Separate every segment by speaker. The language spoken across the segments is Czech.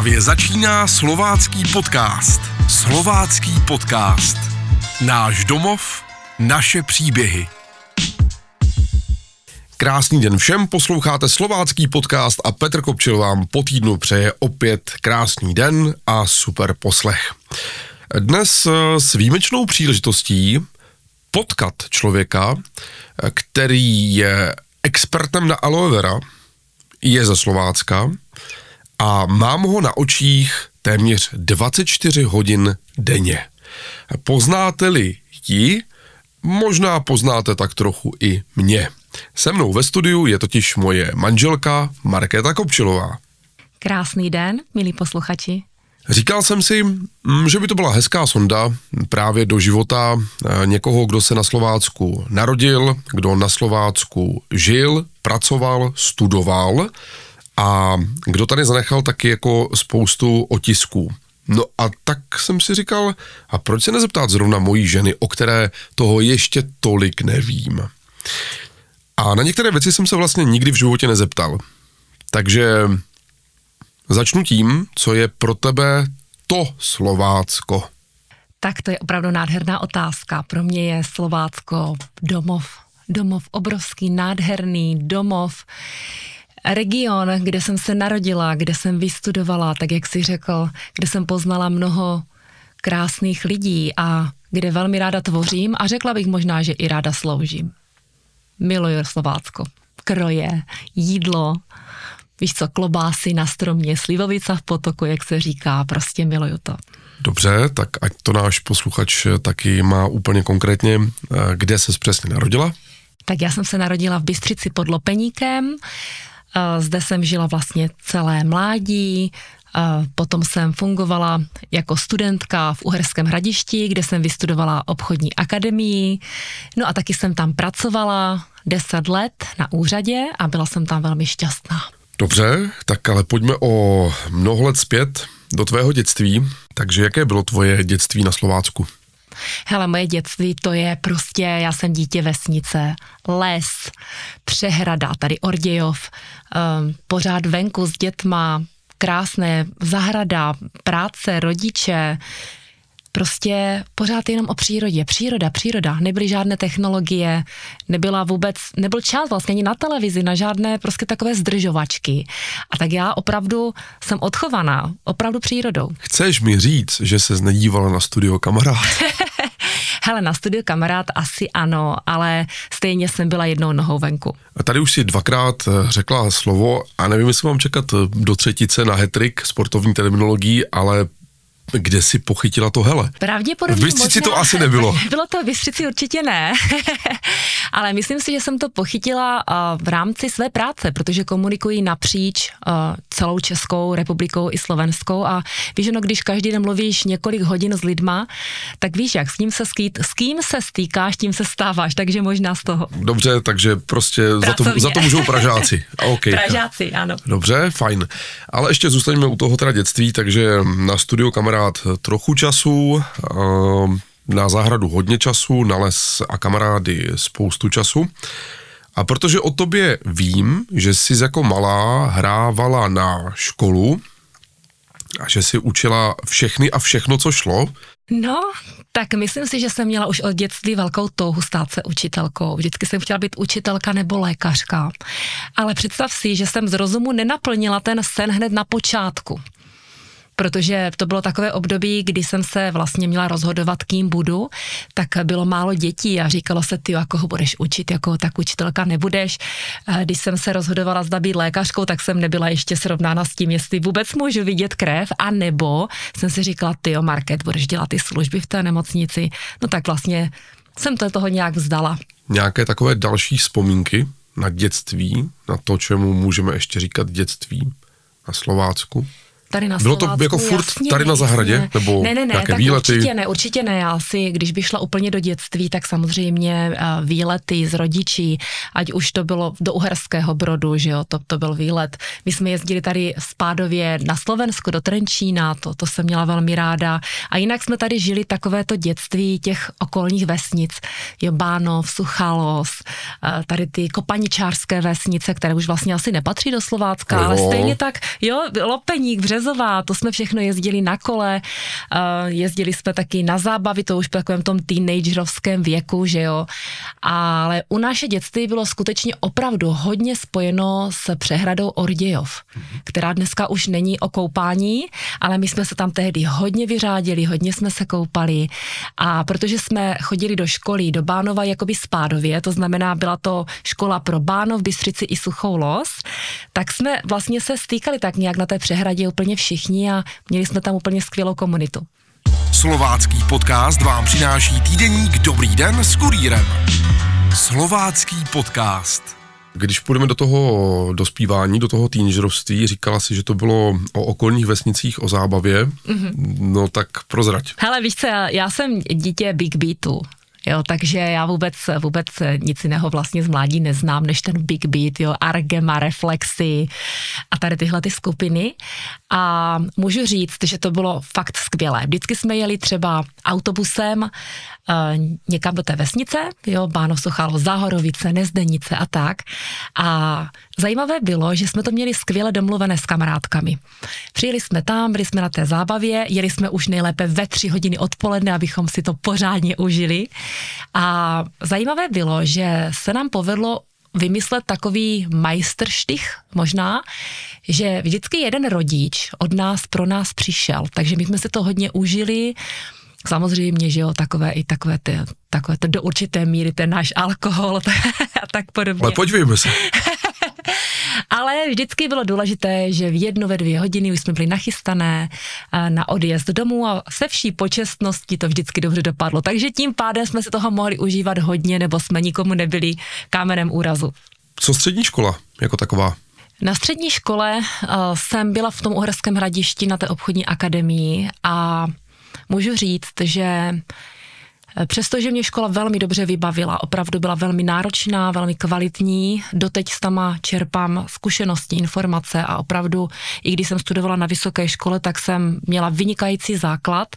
Speaker 1: Právě začíná slovácký podcast. Slovácký podcast. Náš domov, naše příběhy. Krásný den všem, posloucháte slovácký podcast a Petr Kopčil vám po týdnu přeje opět krásný den a super poslech. Dnes eh, s výjimečnou příležitostí potkat člověka, eh, který je expertem na aloe vera, je ze Slovácka a mám ho na očích téměř 24 hodin denně. Poznáte-li ji, možná poznáte tak trochu i mě. Se mnou ve studiu je totiž moje manželka Markéta Kopčilová.
Speaker 2: Krásný den, milí posluchači.
Speaker 1: Říkal jsem si, mm, že by to byla hezká sonda právě do života eh, někoho, kdo se na Slovácku narodil, kdo na Slovácku žil, pracoval, studoval a kdo tady zanechal taky jako spoustu otisků. No a tak jsem si říkal, a proč se nezeptat zrovna mojí ženy, o které toho ještě tolik nevím. A na některé věci jsem se vlastně nikdy v životě nezeptal. Takže začnu tím, co je pro tebe to Slovácko.
Speaker 2: Tak to je opravdu nádherná otázka. Pro mě je Slovácko domov. Domov obrovský, nádherný domov region, kde jsem se narodila, kde jsem vystudovala, tak jak si řekl, kde jsem poznala mnoho krásných lidí a kde velmi ráda tvořím a řekla bych možná, že i ráda sloužím. Miluju Slovácko. Kroje, jídlo, víš co, klobásy na stromě, slivovica v potoku, jak se říká, prostě miluju to.
Speaker 1: Dobře, tak ať to náš posluchač taky má úplně konkrétně, eh, kde se přesně narodila?
Speaker 2: Tak já jsem se narodila v Bystřici pod Lopeníkem, zde jsem žila vlastně celé mládí, Potom jsem fungovala jako studentka v Uherském hradišti, kde jsem vystudovala obchodní akademii. No a taky jsem tam pracovala 10 let na úřadě a byla jsem tam velmi šťastná.
Speaker 1: Dobře, tak ale pojďme o mnoho let zpět do tvého dětství. Takže jaké bylo tvoje dětství na Slovácku?
Speaker 2: Hele, moje dětství to je prostě, já jsem dítě vesnice, les, přehrada, tady Ordějov, um, pořád venku s dětma, krásné zahrada, práce, rodiče, prostě pořád jenom o přírodě. Příroda, příroda. Nebyly žádné technologie, nebyla vůbec, nebyl čas vlastně ani na televizi, na žádné prostě takové zdržovačky. A tak já opravdu jsem odchovaná, opravdu přírodou.
Speaker 1: Chceš mi říct, že se nedívala na studio kamarád?
Speaker 2: Hele, na studiu kamarád asi ano, ale stejně jsem byla jednou nohou venku.
Speaker 1: A tady už si dvakrát eh, řekla slovo a nevím, jestli mám čekat eh, do třetice na hetrik sportovní terminologií, ale kde si pochytila to hele?
Speaker 2: Pravděpodobně
Speaker 1: V Bystřici možná, to asi nebylo.
Speaker 2: Bylo to v Bystřici určitě ne, ale myslím si, že jsem to pochytila v rámci své práce, protože komunikují napříč celou Českou republikou i Slovenskou a víš, no, když každý den mluvíš několik hodin s lidma, tak víš, jak s ním se skýt, s kým se stýkáš, tím se stáváš, takže možná z toho.
Speaker 1: Dobře, takže prostě za to, za to můžou Pražáci.
Speaker 2: Okay. Pražáci, ano.
Speaker 1: Dobře, fajn. Ale ještě zůstaňme u toho teda dětství, takže na studiu kamarád kamarád trochu času, ehm, na zahradu hodně času, na les a kamarády spoustu času. A protože o tobě vím, že jsi jako malá hrávala na školu a že jsi učila všechny a všechno, co šlo.
Speaker 2: No, tak myslím si, že jsem měla už od dětství velkou touhu stát se učitelkou. Vždycky jsem chtěla být učitelka nebo lékařka. Ale představ si, že jsem z rozumu nenaplnila ten sen hned na počátku protože to bylo takové období, kdy jsem se vlastně měla rozhodovat, kým budu, tak bylo málo dětí a říkalo se, ty, jako ho budeš učit, jako tak učitelka nebudeš. Když jsem se rozhodovala, zda být lékařkou, tak jsem nebyla ještě srovnána s tím, jestli vůbec můžu vidět krev, a nebo jsem si říkala, ty jo, Market, budeš dělat ty služby v té nemocnici. No tak vlastně jsem to toho nějak vzdala.
Speaker 1: Nějaké takové další vzpomínky na dětství, na to, čemu můžeme ještě říkat dětství na Slovácku?
Speaker 2: Tady na
Speaker 1: Bylo to jako furt jasně, tady na zahradě? Jasně. Nebo
Speaker 2: ne, ne, ne, tak
Speaker 1: výlety?
Speaker 2: určitě ne, určitě ne. Já si, když bych šla úplně do dětství, tak samozřejmě eh, výlety z rodičí, ať už to bylo do Uherského Brodu, že jo, to, to byl výlet. My jsme jezdili tady spádově na Slovensko, do Trenčína, to, to jsem měla velmi ráda. A jinak jsme tady žili takovéto dětství těch okolních vesnic. Jo, Bánov, Suchalos, eh, tady ty kopaničářské vesnice, které už vlastně asi nepatří do Slovácka, no ale stejně tak, jo, Lopeník, Břez Březová, to jsme všechno jezdili na kole, jezdili jsme taky na zábavy, to už v takovém tom teenagerovském věku, že jo. Ale u naše dětství bylo skutečně opravdu hodně spojeno s přehradou Ordějov, která dneska už není o koupání, ale my jsme se tam tehdy hodně vyřádili, hodně jsme se koupali. A protože jsme chodili do školy do Bánova jakoby spádově, to znamená byla to škola pro Bánov, Bystřici i Suchou Los, tak jsme vlastně se stýkali tak nějak na té přehradě úplně všichni a měli jsme tam úplně skvělou komunitu.
Speaker 1: Slovácký podcast vám přináší týdeník Dobrý den s kurýrem. Slovácký podcast. Když půjdeme do toho dospívání, do toho teenagerovství, říkala si, že to bylo o okolních vesnicích, o zábavě, mm-hmm. no tak prozrať.
Speaker 2: Hele, víš co, já jsem dítě Big Beatu. Jo, takže já vůbec, vůbec nic jiného vlastně z mládí neznám, než ten Big Beat, jo, Argema, Reflexy a tady tyhle ty skupiny. A můžu říct, že to bylo fakt skvělé. Vždycky jsme jeli třeba autobusem uh, někam do té vesnice, jo, Báno Sochalo, Záhorovice, Nezdenice a tak. A zajímavé bylo, že jsme to měli skvěle domluvené s kamarádkami. Přijeli jsme tam, byli jsme na té zábavě, jeli jsme už nejlépe ve tři hodiny odpoledne, abychom si to pořádně užili. A zajímavé bylo, že se nám povedlo vymyslet takový majstrštych možná, že vždycky jeden rodič od nás pro nás přišel, takže my jsme se to hodně užili, Samozřejmě, že jo, takové i takové ty, takové to do určité míry ten náš alkohol a tak podobně.
Speaker 1: Ale podívejme se.
Speaker 2: Ale vždycky bylo důležité, že v jednu, ve dvě hodiny už jsme byli nachystané na odjezd domů a se vší počestností to vždycky dobře dopadlo. Takže tím pádem jsme se toho mohli užívat hodně, nebo jsme nikomu nebyli kámenem úrazu.
Speaker 1: Co střední škola jako taková?
Speaker 2: Na střední škole uh, jsem byla v tom Uherském hradišti na té obchodní akademii a můžu říct, že přestože mě škola velmi dobře vybavila, opravdu byla velmi náročná, velmi kvalitní, doteď s tama čerpám zkušenosti, informace a opravdu, i když jsem studovala na vysoké škole, tak jsem měla vynikající základ,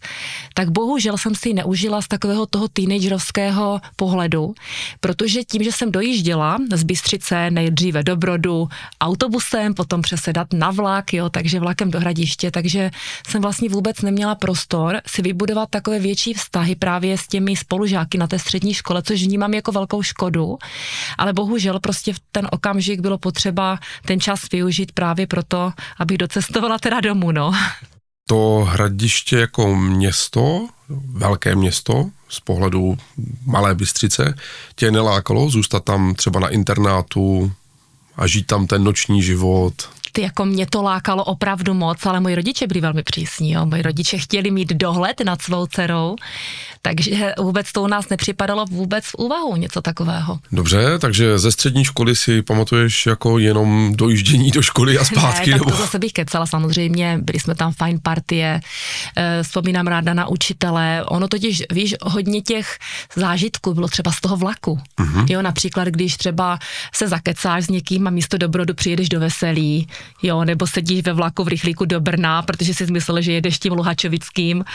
Speaker 2: tak bohužel jsem si ji neužila z takového toho teenagerovského pohledu, protože tím, že jsem dojížděla z Bystřice nejdříve do Brodu autobusem, potom přesedat na vlak, jo, takže vlakem do Hradiště, takže jsem vlastně vůbec neměla prostor si vybudovat takové větší vztahy právě s těmi těmi spolužáky na té střední škole, což vnímám jako velkou škodu, ale bohužel prostě v ten okamžik bylo potřeba ten čas využít právě proto, abych docestovala teda domů, no.
Speaker 1: To hradiště jako město, velké město, z pohledu Malé Bystřice, tě nelákalo zůstat tam třeba na internátu a žít tam ten noční život?
Speaker 2: Ty jako mě to lákalo opravdu moc, ale moji rodiče byli velmi přísní. Jo. Moji rodiče chtěli mít dohled nad svou dcerou, takže vůbec to u nás nepřipadalo vůbec v úvahu něco takového.
Speaker 1: Dobře, takže ze střední školy si pamatuješ jako jenom dojíždění do školy a zpátky?
Speaker 2: Ne,
Speaker 1: tak
Speaker 2: nebo? to zase bych kecala samozřejmě, byli jsme tam fajn partie, eh, vzpomínám ráda na učitele, ono totiž, víš, hodně těch zážitků bylo třeba z toho vlaku. Uh-huh. Jo, například, když třeba se zakecáš s někým a místo dobrodu přijedeš do veselí, jo, nebo sedíš ve vlaku v rychlíku do Brna, protože si myslel, že jedeš tím Luhačovickým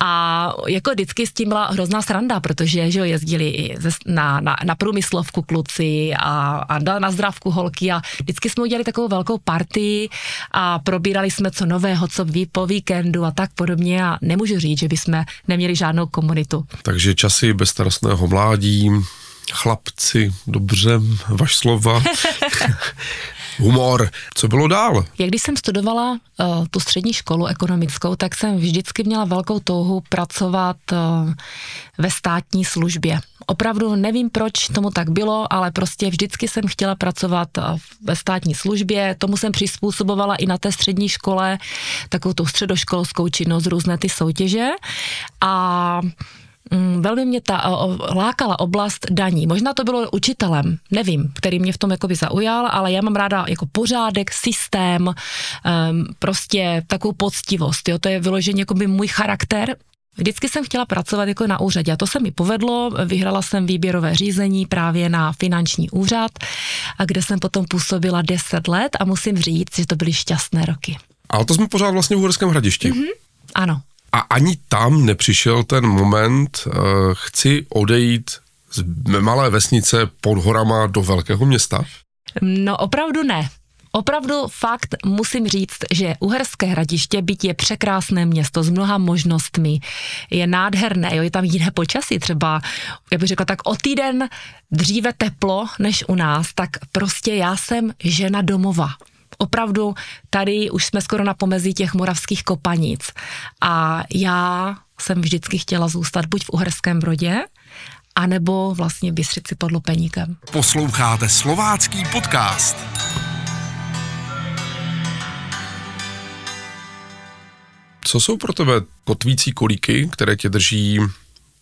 Speaker 2: a jako vždycky s tím byla hrozná sranda, protože že jo, jezdili i na, na, na průmyslovku kluci a, a na zdravku holky a vždycky jsme udělali takovou velkou partii a probírali jsme co nového, co ví po víkendu a tak podobně a nemůžu říct, že bychom neměli žádnou komunitu.
Speaker 1: Takže časy bezstarostného mládí, chlapci, dobře, vaš slova. humor. Co bylo dál?
Speaker 2: Jak když jsem studovala uh, tu střední školu ekonomickou, tak jsem vždycky měla velkou touhu pracovat uh, ve státní službě. Opravdu nevím, proč tomu tak bylo, ale prostě vždycky jsem chtěla pracovat uh, ve státní službě. Tomu jsem přizpůsobovala i na té střední škole takovou tu středoškolskou činnost, různé ty soutěže. A Mm, velmi mě ta lákala oblast daní. Možná to bylo učitelem, nevím, který mě v tom jakoby zaujal, ale já mám ráda jako pořádek, systém, um, prostě takovou poctivost. Jo? To je vyloženě by můj charakter, Vždycky jsem chtěla pracovat jako na úřadě a to se mi povedlo. Vyhrala jsem výběrové řízení právě na finanční úřad, a kde jsem potom působila 10 let a musím říct, že to byly šťastné roky.
Speaker 1: Ale to jsme pořád vlastně v Uherském hradišti.
Speaker 2: Mm-hmm. Ano.
Speaker 1: A ani tam nepřišel ten moment, uh, chci odejít z malé vesnice pod horama do velkého města?
Speaker 2: No opravdu ne. Opravdu fakt musím říct, že Uherské hradiště, byť je překrásné město s mnoha možnostmi, je nádherné, jo, je tam jiné počasí, třeba, jak bych řekla, tak o týden dříve teplo než u nás, tak prostě já jsem žena domova opravdu tady už jsme skoro na pomezí těch moravských kopanic. A já jsem vždycky chtěla zůstat buď v Uherském Brodě, anebo vlastně Bystřici pod Lupeníkem.
Speaker 1: Posloucháte slovácký podcast. Co jsou pro tebe kotvící kolíky, které tě drží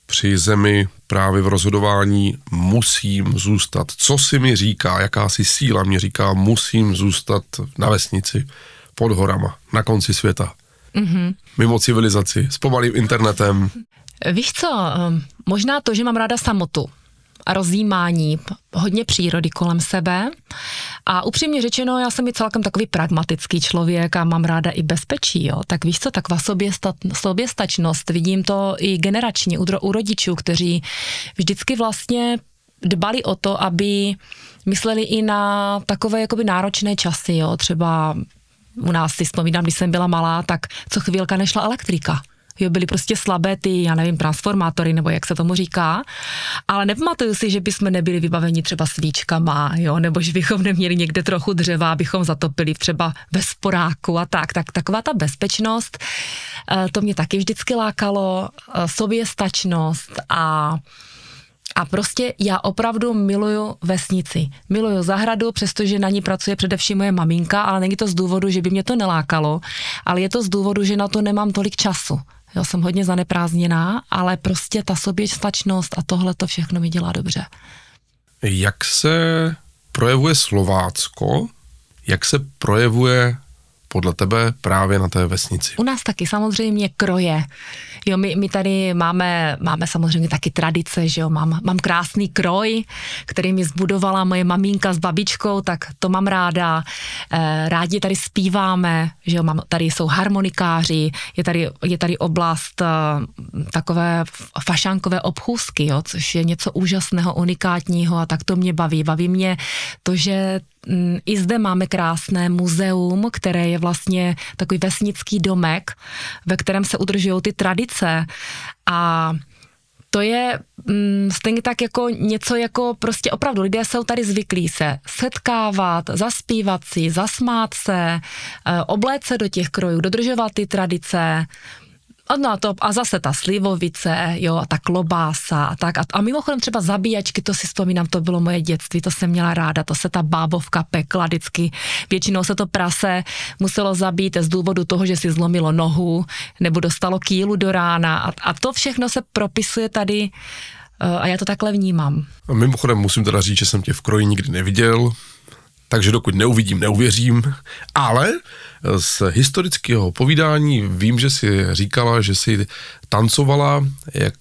Speaker 1: při zemi právě v rozhodování musím zůstat. Co si mi říká, jaká si síla mě říká, musím zůstat na vesnici, pod horama, na konci světa. Mm-hmm. Mimo civilizaci, s pomalým internetem.
Speaker 2: Víš co, ehm, možná to, že mám ráda samotu a rozjímání, hodně přírody kolem sebe. A upřímně řečeno, já jsem i celkem takový pragmatický člověk a mám ráda i bezpečí, jo. Tak víš co, taková soběsta, soběstačnost, vidím to i generačně u, u rodičů, kteří vždycky vlastně dbali o to, aby mysleli i na takové jakoby náročné časy, jo. Třeba u nás si vzpomínám, když jsem byla malá, tak co chvílka nešla elektrika jo, byly prostě slabé ty, já nevím, transformátory, nebo jak se tomu říká, ale nepamatuju si, že bychom nebyli vybaveni třeba svíčkama, jo, nebo že bychom neměli někde trochu dřeva, abychom zatopili třeba ve sporáku a tak, tak taková ta bezpečnost, eh, to mě taky vždycky lákalo, eh, soběstačnost a a prostě já opravdu miluju vesnici. Miluju zahradu, přestože na ní pracuje především moje maminka, ale není to z důvodu, že by mě to nelákalo, ale je to z důvodu, že na to nemám tolik času. Já jsem hodně zaneprázdněná, ale prostě ta soběstačnost a tohle to všechno mi dělá dobře.
Speaker 1: Jak se projevuje Slovácko? Jak se projevuje podle tebe právě na té vesnici?
Speaker 2: U nás taky samozřejmě kroje. Jo, my, my tady máme, máme samozřejmě taky tradice, že jo, mám, mám krásný kroj, který mi zbudovala moje maminka s babičkou, tak to mám ráda. E, rádi tady zpíváme, že jo, mám, tady jsou harmonikáři, je tady, je tady oblast e, takové fašánkové obchůzky, jo, což je něco úžasného, unikátního a tak to mě baví. Baví mě to, že I zde máme krásné muzeum, které je vlastně takový vesnický domek, ve kterém se udržují ty tradice. A to je mm, stejně tak jako něco jako prostě opravdu lidé jsou tady zvyklí se setkávat, zaspívat si, zasmát se, e, obléct se do těch krojů, dodržovat ty tradice, No a, to, a zase ta slivovice, jo, a ta klobása a tak. A, a mimochodem třeba zabíjačky, to si vzpomínám, to bylo moje dětství, to jsem měla ráda, to se ta bábovka pekla vždycky. Většinou se to prase muselo zabít z důvodu toho, že si zlomilo nohu nebo dostalo kýlu do rána a, a to všechno se propisuje tady eh, a já to takhle vnímám.
Speaker 1: A mimochodem musím teda říct, že jsem tě v kroji nikdy neviděl, takže dokud neuvidím, neuvěřím. Ale z historického povídání vím, že si říkala, že si tancovala, jak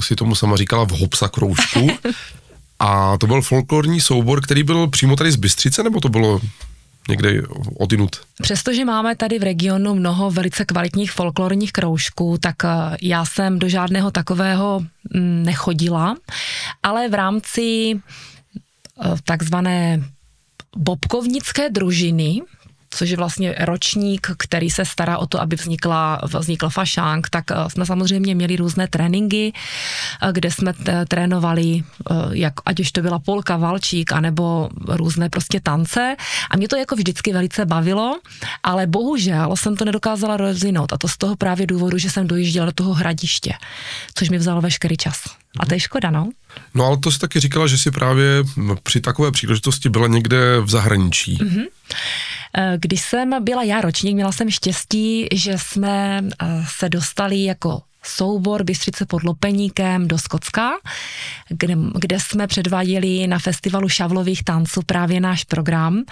Speaker 1: si tomu sama říkala, v hopsa kroužku. A to byl folklorní soubor, který byl přímo tady z Bystřice, nebo to bylo někde odinut?
Speaker 2: Přestože máme tady v regionu mnoho velice kvalitních folklorních kroužků, tak eh, já jsem do žádného takového mm, nechodila, ale v rámci eh, takzvané bobkovnické družiny, což je vlastně ročník, který se stará o to, aby vznikla, vznikl fašánk, tak eh, jsme samozřejmě měli různé tréninky, eh, kde jsme trénovali, eh, jak, ať už to byla polka, valčík, anebo různé prostě tance. A mě to jako vždycky velice bavilo, ale bohužel jsem to nedokázala rozvinout. A to z toho právě důvodu, že jsem dojížděla do toho hradiště, což mi vzalo veškerý čas. A to je škoda, no.
Speaker 1: No ale to si taky říkala, že si právě při takové příležitosti byla někde v zahraničí. Mm-hmm.
Speaker 2: Když jsem byla já ročník, měla jsem štěstí, že jsme eh, se dostali jako soubor Bystřice pod Lopeníkem do Skocka, kde, kde jsme předváděli na festivalu šavlových tanců právě náš program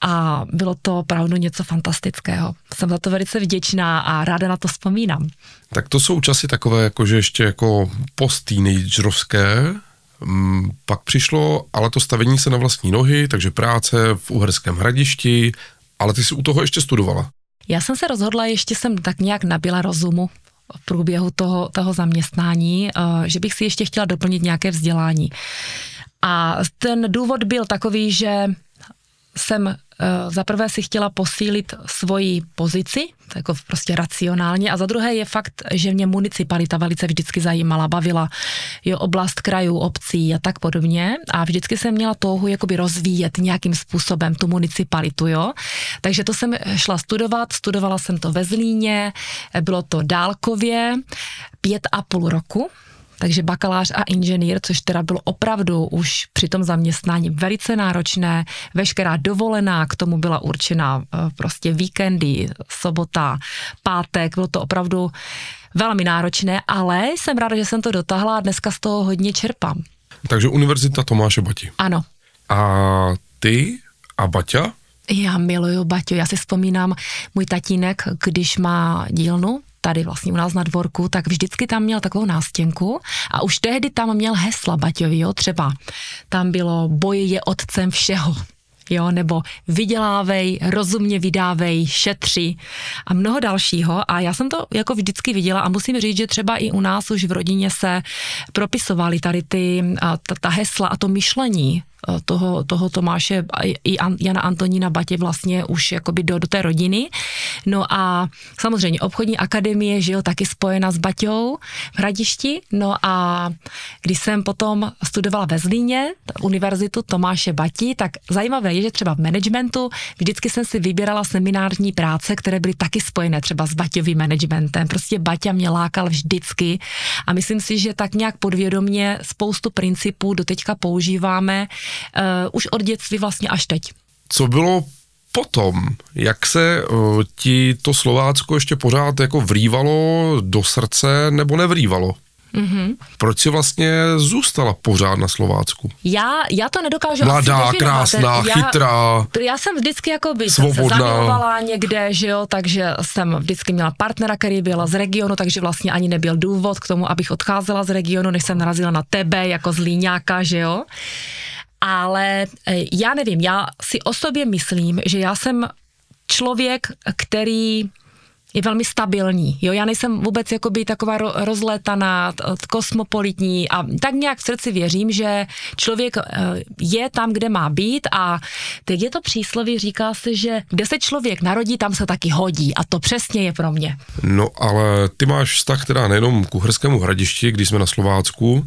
Speaker 2: a bylo to opravdu něco fantastického. Jsem za to velice vděčná a ráda na to vzpomínám.
Speaker 1: Tak to jsou časy takové, jakože ještě jako post-teenagerovské, mm, pak přišlo ale to stavení se na vlastní nohy, takže práce v Uherském hradišti, ale ty jsi u toho ještě studovala.
Speaker 2: Já jsem se rozhodla, ještě jsem tak nějak nabila rozumu v průběhu toho, toho zaměstnání, eh, že bych si ještě chtěla doplnit nějaké vzdělání. A ten důvod byl takový, že jsem Eh, za prvé si chtěla posílit svoji pozici, jako prostě racionálně, a za druhé je fakt, že mě municipalita velice vždycky zajímala, bavila jo, oblast krajů, obcí a tak podobně a vždycky jsem měla touhu jakoby rozvíjet nějakým způsobem tu municipalitu, jo. Takže to jsem šla studovat, studovala jsem to ve Zlíně, bylo to dálkově, pět a půl roku, takže bakalář a inženýr, což teda bylo opravdu už při tom zaměstnání velice náročné, veškerá dovolená k tomu byla určena eh, prostě víkendy, sobota, pátek, bylo to opravdu velmi náročné, ale jsem ráda, že jsem to dotáhla a dneska z toho hodně čerpám.
Speaker 1: Takže Univerzita Tomáše Bati.
Speaker 2: Ano.
Speaker 1: A ty a Baťa?
Speaker 2: Já miluju Baťu, já si vzpomínám, můj tatínek, když má dílnu, tady vlastně u nás na dvorku, tak vždycky tam měl takovou nástěnku a už tehdy tam měl hesla Baťovýho, třeba tam bylo boj je otcem všeho, jo, nebo vydělávej, rozumně vydávej, šetři a mnoho dalšího. A já jsem to jako vždycky viděla a musím říct, že třeba i u nás už v rodině se propisovaly tady ty, ta, ta hesla a to myšlení toho, toho Tomáše i Jana Antonína Batě vlastně už jakoby do, do té rodiny. No a samozřejmě obchodní akademie, že jo, taky spojena s Baťou v Hradišti. No a když jsem potom studovala ve Zlíně, univerzitu Tomáše Bati, tak zajímavé je, že třeba v managementu vždycky jsem si vybírala seminární práce, které byly taky spojené třeba s Baťovým managementem. Prostě Baťa mě lákal vždycky a myslím si, že tak nějak podvědomně spoustu principů doteďka používáme uh, už od dětství vlastně až teď.
Speaker 1: Co bylo potom, jak se uh, ti to Slovácko ještě pořád jako vrývalo do srdce nebo nevrývalo? Mm-hmm. Proč si vlastně zůstala pořád na Slovácku?
Speaker 2: Já, já to nedokážu
Speaker 1: Mladá, asi krásná, já, chytrá.
Speaker 2: Já jsem vždycky jako by svobodná. se někde, že jo, takže jsem vždycky měla partnera, který byl z regionu, takže vlastně ani nebyl důvod k tomu, abych odcházela z regionu, než jsem narazila na tebe jako z Líňáka, že jo ale e, já nevím, já si o sobě myslím, že já jsem člověk, který je velmi stabilní. Jo, já nejsem vůbec jakoby taková rozletaná, kosmopolitní a tak nějak v srdci věřím, že člověk e, je tam, kde má být a teď je to přísloví, říká se, že kde se člověk narodí, tam se taky hodí a to přesně je pro mě.
Speaker 1: No ale ty máš vztah teda nejenom k Uherskému hradišti, když jsme na Slovácku,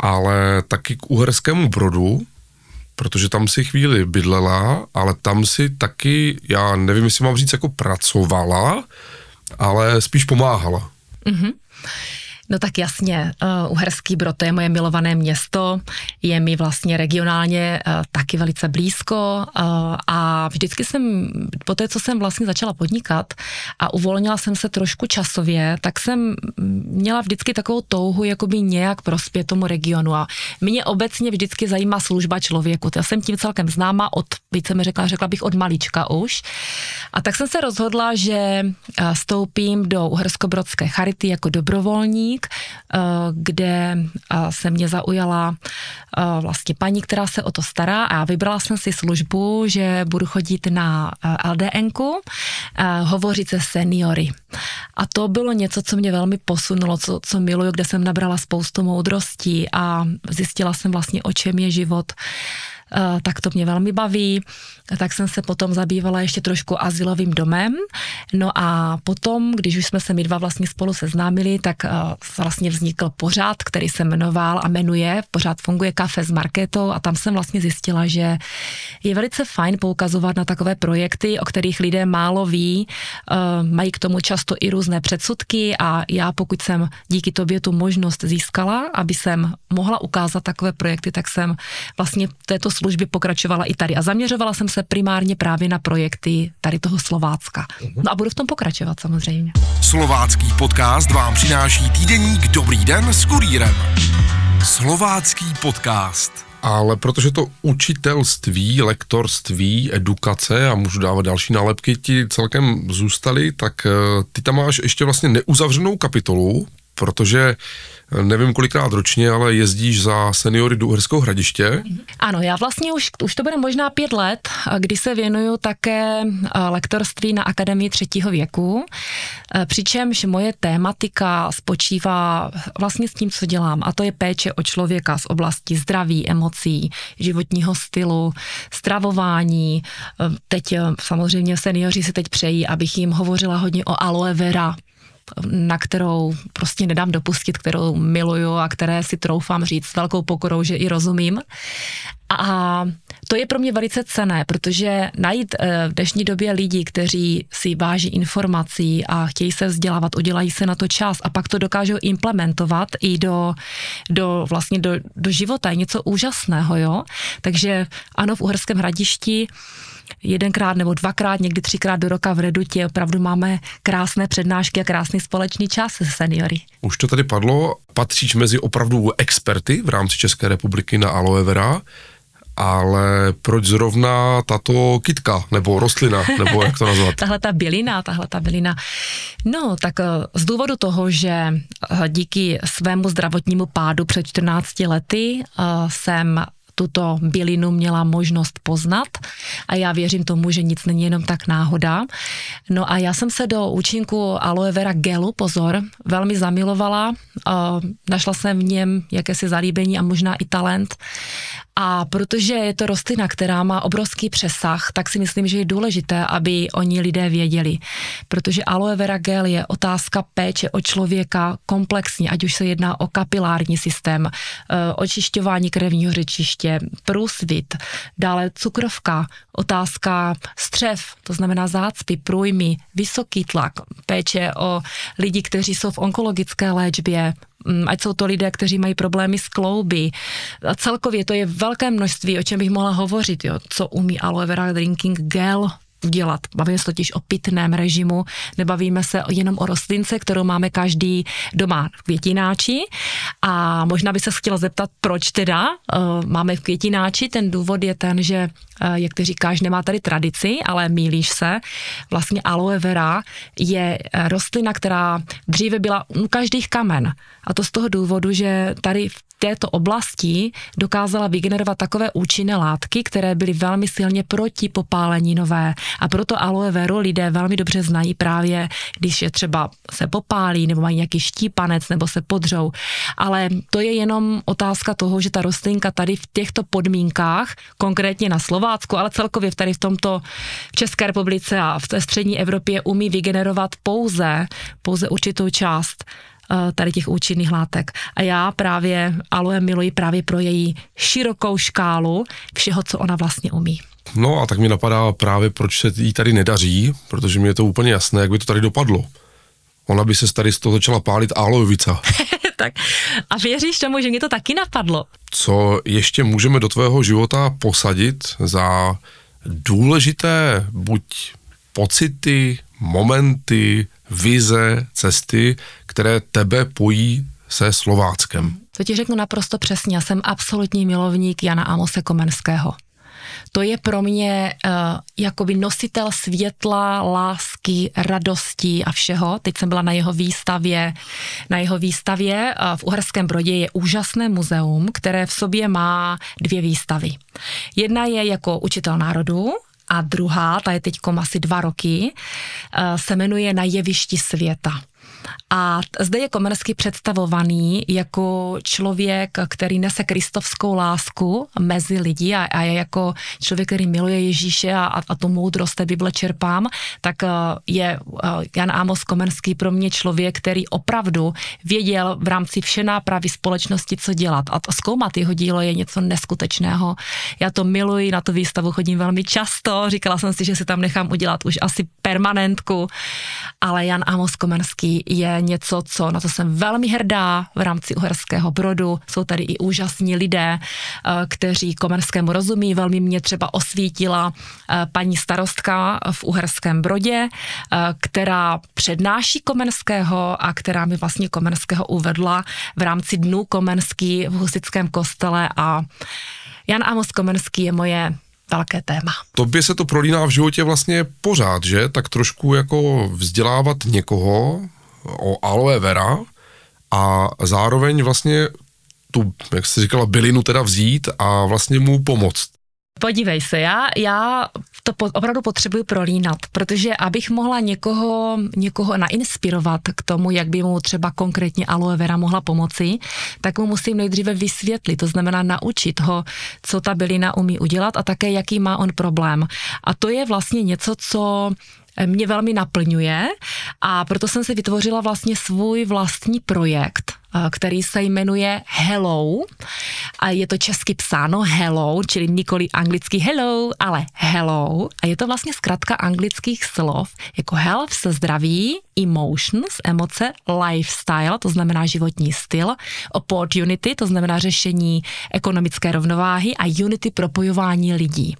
Speaker 1: ale taky k Uherskému Brodu, protože tam si chvíli bydlela, ale tam si taky, já nevím, jestli mám říct, jako pracovala, ale spíš pomáhala. Mm-hmm.
Speaker 2: No tak jasně, uh, Uherský Brod to je moje milované město, je mi vlastně regionálně uh, taky velice blízko uh, a vždycky jsem, po té, co jsem vlastně začala podnikat a uvolnila jsem se trošku časově, tak jsem měla vždycky takovou touhu jakoby nějak prospět tomu regionu a mě obecně vždycky zajímá služba člověku. Já jsem tím celkem známa od, více mi řekla, řekla bych od malička už. A tak jsem se rozhodla, že stoupím do Uherskobrodské charity jako dobrovolník podnik, eh, kde eh, se mě zaujala eh, vlastně paní, která se o to stará a vybrala jsem si službu, že budu chodit na LDNku, hovořit se seniory. A to bylo něco, co mě velmi posunulo, co, co miluju, kde jsem nabrala spoustu moudrostí a zjistila jsem vlastně, o čem je život tak to mě velmi baví. Tak jsem se potom zabývala ještě trošku asilovým domem. No a potom, když už jsme se my dva vlastně spolu seznámili, tak eh, vlastně vznikl pořád, který se jmenoval a jmenuje, pořád funguje kafe s marketou a tam jsem vlastně zjistila, že je velice fajn poukazovat na takové projekty, o kterých lidé málo ví, eh, mají k tomu často i různé předsudky a já pokud jsem díky tobě tu možnost získala, aby jsem mohla ukázat takové projekty, tak jsem vlastně této služby pokračovala i tady a zaměřovala jsem se primárně právě na projekty tady toho Slovácka. Mhm. No a budu v tom pokračovat samozřejmě.
Speaker 3: Slovácký podcast vám přináší týdeník Dobrý den s kurýrem. Slovácký podcast.
Speaker 1: Ale protože to učitelství, lektorství, edukace a můžu dávat další nálepky ti celkem zůstaly, tak eh, ty tam máš ještě vlastně neuzavřenou kapitolu protože nevím kolikrát ročně, ale jezdíš za seniory do Uherského hradiště.
Speaker 2: Ano, já vlastně už, už to bude možná pět let, kdy se věnuju také lektorství na Akademii třetího věku, přičemž moje tématika spočívá vlastně s tím, co dělám, a to je péče o člověka z oblasti zdraví, emocí, životního stylu, stravování. Teď samozřejmě seniori si teď přejí, abych jim hovořila hodně o aloe vera, na kterou prostě nedám dopustit, kterou miluju a které si troufám říct s velkou pokorou, že i rozumím. A to je pro mě velice cené, protože najít eh, v dnešní době lidi, kteří si váží informací a chtějí se vzdělávat, udělají se na to čas a pak to dokážou implementovat i do, do vlastně do, do života, je něco úžasného, jo. Takže ano, v Uherském hradišti jedenkrát nebo dvakrát, někdy třikrát do roka v Redutě opravdu máme krásné přednášky a krásný společný čas se seniory.
Speaker 1: Už to tady padlo, patříš mezi opravdu experty v rámci České republiky na aloe vera, ale proč zrovna tato kytka, nebo rostlina, nebo jak to nazvat?
Speaker 2: tahle ta bylina, tahle ta bylina. No, tak eh, z důvodu toho, že eh, díky svému zdravotnímu pádu před 14 lety eh, jsem tuto bylinu měla možnost poznat a já věřím tomu, že nic není jenom tak náhoda. No a já jsem se do účinku aloe vera gelu, pozor, velmi zamilovala. Našla jsem v něm jakési zalíbení a možná i talent a protože je to rostlina, která má obrovský přesah, tak si myslím, že je důležité, aby oni lidé věděli. Protože aloe vera gel je otázka péče o člověka komplexně, ať už se jedná o kapilární systém, e, očišťování krevního řečiště, průsvit, dále cukrovka, otázka střev, to znamená zácpy, průjmy, vysoký tlak, péče o lidi, kteří jsou v onkologické léčbě, Mm, ať jsou to lidé, kteří mají problémy s klouby. A celkově to je velké množství, o čem bych mohla hovořit, jo, co umí aloe vera drinking gel dělat. Bavíme se totiž o pitném režimu, nebavíme se jenom o rostlince, kterou máme každý doma v květináči a možná by se chtěla zeptat, proč teda uh, máme v květináči. Ten důvod je ten, že, uh, jak ty říkáš, nemá tady tradici, ale mílíš se. Vlastně aloe vera je eh, rostlina, která dříve byla u každých kamen. A to z toho důvodu, že tady v této oblasti dokázala vygenerovat takové účinné látky, které byly velmi silně proti popálení nové. A proto aloe veru lidé velmi dobře znají právě, když je třeba se popálí nebo mají nějaký štípanec nebo se podřou. Ale to je jenom otázka toho, že ta rostlinka tady v těchto podmínkách, konkrétně na Slovácku, ale celkově tady v tomto v České republice a v té střední Evropě umí vygenerovat pouze, pouze určitou část tady těch účinných látek. A já právě aloe miluji právě pro její širokou škálu všeho, co ona vlastně umí.
Speaker 1: No a tak mi napadá právě, proč se jí tady nedaří, protože mi je to úplně jasné, jak by to tady dopadlo. Ona by se tady z toho začala pálit aloevica.
Speaker 2: tak a věříš tomu, že mě to taky napadlo?
Speaker 1: Co ještě můžeme do tvého života posadit za důležité buď pocity, momenty, vize, cesty, které tebe pojí se Slováckem.
Speaker 2: To ti řeknu naprosto přesně, já jsem absolutní milovník Jana Amose Komenského. To je pro mě uh, jakoby nositel světla, lásky, radosti a všeho. Teď jsem byla na jeho výstavě. Na jeho výstavě uh, v Uherském Brodě je úžasné muzeum, které v sobě má dvě výstavy. Jedna je jako učitel národů, a druhá, ta je teď asi dva roky, eh, se jmenuje Na jevišti světa. A zde je Komenský představovaný jako člověk, který nese kristovskou lásku mezi lidi a, a je jako člověk, který miluje Ježíše a, a tu moudrost té Bible čerpám, tak eh, je eh, Jan Amos Komenský pro mě člověk, který opravdu věděl v rámci vše nápravy společnosti, co dělat. A zkoumat jeho dílo je něco neskutečného. Já to miluji, na tu výstavu chodím velmi často, říkala jsem si, že si tam nechám udělat už asi permanentku, ale Jan Amos Je něco, co na to jsem velmi hrdá v rámci Uherského Brodu. Jsou tady i úžasní lidé, eh, kteří Komerskému rozumí. Velmi mě třeba osvítila eh, paní starostka v Uherském Brodě, eh, která přednáší Komenského a která mi vlastně Komenského uvedla v rámci dnů Komenský v Husickém kostele a Jan Amos Komenský je moje velké téma.
Speaker 1: Tobě se to prolíná v životě vlastně pořád, že? Tak trošku jako vzdělávat někoho, o aloe vera a zároveň vlastně tu, jak jsi říkala, bylinu teda vzít a vlastně mu pomoct.
Speaker 2: Podívej se, já, já to po, opravdu potřebuji prolínat, protože abych mohla někoho, někoho nainspirovat k tomu, jak by mu třeba konkrétně aloe vera mohla pomoci, tak mu musím nejdříve vysvětlit, to znamená naučit ho, co ta bylina umí udělat a také, jaký má on problém. A to je vlastně něco, co mě velmi naplňuje a proto jsem si vytvořila vlastně svůj vlastní projekt, eh, který se jmenuje Hello a je to česky psáno Hello, čili nikoli anglicky hello, ale Hello a je to vlastně zkrátka anglických slov jako health se zdraví, emotions, emoce, lifestyle, to znamená životní styl, opportunity, to znamená řešení ekonomické rovnováhy a unity propojování lidí.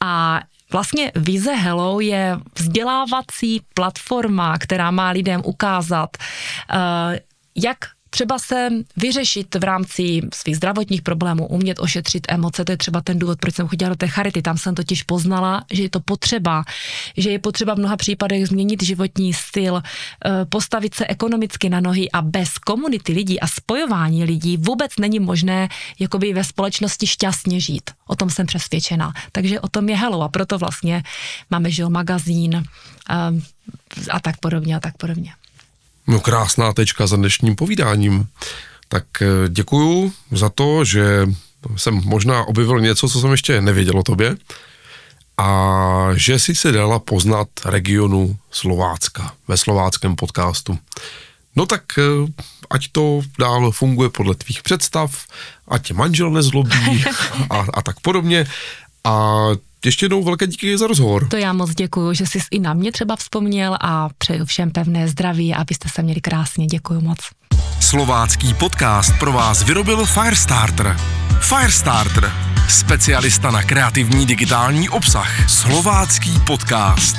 Speaker 2: A Vlastně Vize Hello je vzdělávací platforma, která má lidem ukázat, eh, jak třeba se vyřešit v rámci svých zdravotních problémů, umět ošetřit emoce, to je třeba ten důvod, proč jsem chodila do té charity. Tam jsem totiž poznala, že je to potřeba, že je potřeba v mnoha případech změnit životní styl, eh, postavit se ekonomicky na nohy a bez komunity lidí a spojování lidí vůbec není možné jakoby ve společnosti šťastně žít. O tom jsem přesvědčena. Takže o tom je Hello a proto vlastně máme žil magazín a, eh, a tak podobně a tak podobně.
Speaker 1: No krásná tečka za dnešním povídáním. Tak eh, děkuju za to, že jsem možná objevil něco, co jsem ještě nevěděl o tobě a že si se dala poznat regionu Slovácka ve slováckém podcastu. No tak eh, ať to dál funguje podle tvých představ, ať tě manžel nezlobí a, a tak podobně. A ještě jednou velké díky za rozhovor.
Speaker 2: To já moc děkuji, že jsi i na mě třeba vzpomněl a přeju všem pevné zdraví, abyste se měli krásně. Děkuji moc.
Speaker 3: Slovácký podcast pro vás vyrobil Firestarter. Firestarter, specialista na kreativní digitální obsah. Slovácký podcast.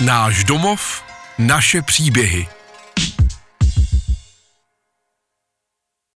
Speaker 3: Náš domov, naše příběhy.